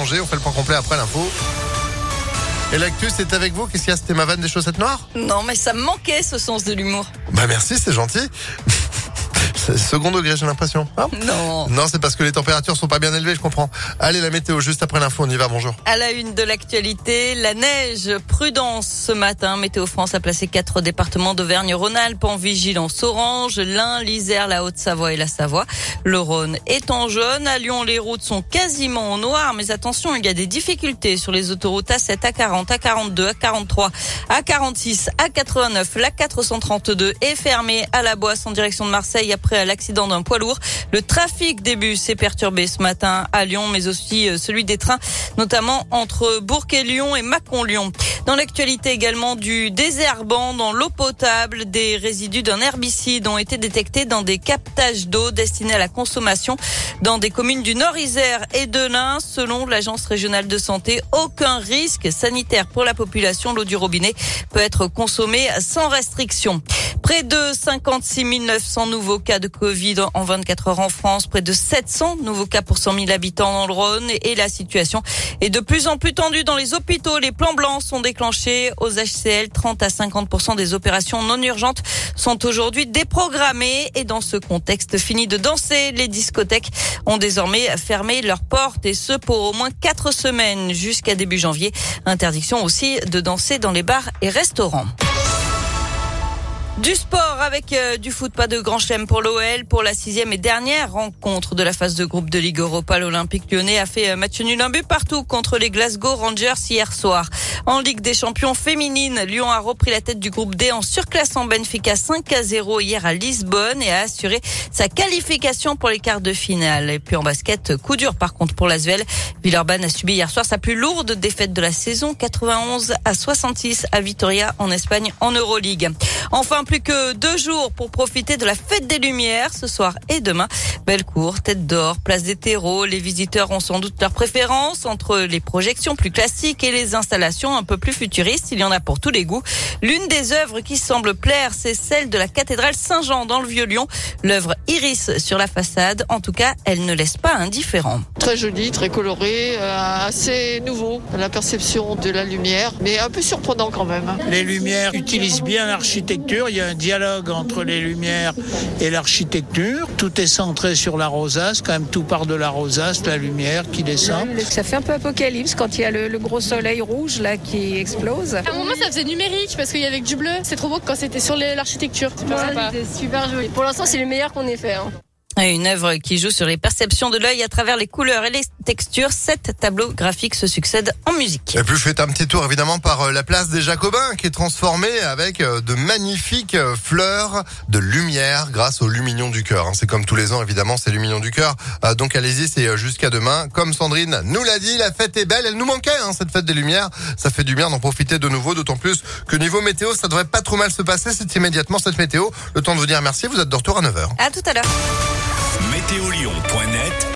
On fait le point complet après l'info. Et l'actu, c'est avec vous. Qu'est-ce qu'il y a? C'était ma vanne des chaussettes noires? Non, mais ça me manquait ce sens de l'humour. Bah merci, c'est gentil. Second degré, j'ai l'impression. Hein Non. non, c'est parce que les températures sont pas bien élevées, je comprends. Allez, la météo, juste après l'info, on y va, bonjour. À la une de l'actualité, la neige, prudence ce matin. Météo France a placé quatre départements d'Auvergne-Rhône-Alpes en vigilance orange, l'Ain, l'Isère, la Haute-Savoie et la Savoie. Le Rhône est en jaune. À Lyon, les routes sont quasiment en noir, mais attention, il y a des difficultés sur les autoroutes A7, A40, A42, A43, A46, A89. La 432 est fermée à la Boisse en direction de Marseille après l'accident d'un poids lourd. Le trafic des bus est perturbé ce matin à Lyon, mais aussi euh, celui des trains, notamment entre Bourg et Lyon et Mâcon-Lyon. Dans l'actualité également du désherbant dans l'eau potable, des résidus d'un herbicide ont été détectés dans des captages d'eau destinés à la consommation dans des communes du Nord-Isère et de l'Ain. Selon l'Agence régionale de santé, aucun risque sanitaire pour la population. L'eau du robinet peut être consommée sans restriction. Près de 56 900 nouveaux cas de Covid en 24 heures en France, près de 700 nouveaux cas pour 100 000 habitants dans le Rhône et la situation est de plus en plus tendue dans les hôpitaux. Les plans blancs sont aux HCL. 30 à 50 des opérations non urgentes sont aujourd'hui déprogrammées et dans ce contexte, fini de danser, les discothèques ont désormais fermé leurs portes et ce pour au moins quatre semaines jusqu'à début janvier. Interdiction aussi de danser dans les bars et restaurants. Du sport avec euh, du foot, pas de grand chelem pour l'OL. Pour la sixième et dernière rencontre de la phase de groupe de Ligue Europa, l'Olympique lyonnais a fait euh, match nul un but partout contre les Glasgow Rangers hier soir. En Ligue des champions féminines, Lyon a repris la tête du groupe D en surclassant Benfica 5 à 0 hier à Lisbonne et a assuré sa qualification pour les quarts de finale. Et puis en basket, coup dur par contre pour l'Asvel. Villeurbanne a subi hier soir sa plus lourde défaite de la saison, 91 à 66 à Vitoria en Espagne en Euroleague. Enfin, plus que deux jours pour profiter de la fête des Lumières ce soir et demain. Bellecour, Tête d'Or, Place des Terreaux. Les visiteurs ont sans doute leur préférence entre les projections plus classiques et les installations un peu plus futuristes. Il y en a pour tous les goûts. L'une des œuvres qui semble plaire, c'est celle de la cathédrale Saint-Jean dans le Vieux-Lyon. L'œuvre Iris sur la façade. En tout cas, elle ne laisse pas indifférent. Très joli, très coloré, euh, assez nouveau, la perception de la lumière, mais un peu surprenant quand même. Les lumières utilisent bien l'architecture. Il y a un dialogue entre les lumières et l'architecture. Tout est centré sur la rosace. Quand même, tout part de la rosace, la lumière qui descend. Ça fait un peu apocalypse quand il y a le, le gros soleil rouge là qui explose. À un moment, ça faisait numérique parce qu'il y avait que du bleu. C'est trop beau quand c'était sur l'architecture. Super super joli. Pour l'instant, c'est le meilleur qu'on ait fait. hein. Une œuvre qui joue sur les perceptions de l'œil à travers les couleurs et les textures. Sept tableaux graphiques se succèdent en musique. Et puis faites un petit tour évidemment par euh, la place des Jacobins qui est transformée avec euh, de magnifiques euh, fleurs de lumière grâce au Lumignon du cœur. hein. C'est comme tous les ans évidemment, c'est Lumignon du cœur. Donc allez-y, c'est jusqu'à demain. Comme Sandrine nous l'a dit, la fête est belle. Elle nous manquait hein, cette fête des lumières. Ça fait du bien d'en profiter de nouveau, d'autant plus que niveau météo, ça devrait pas trop mal se passer. C'est immédiatement cette météo. Le temps de vous dire merci. Vous êtes de retour à 9h. À tout à l'heure. Météolion.net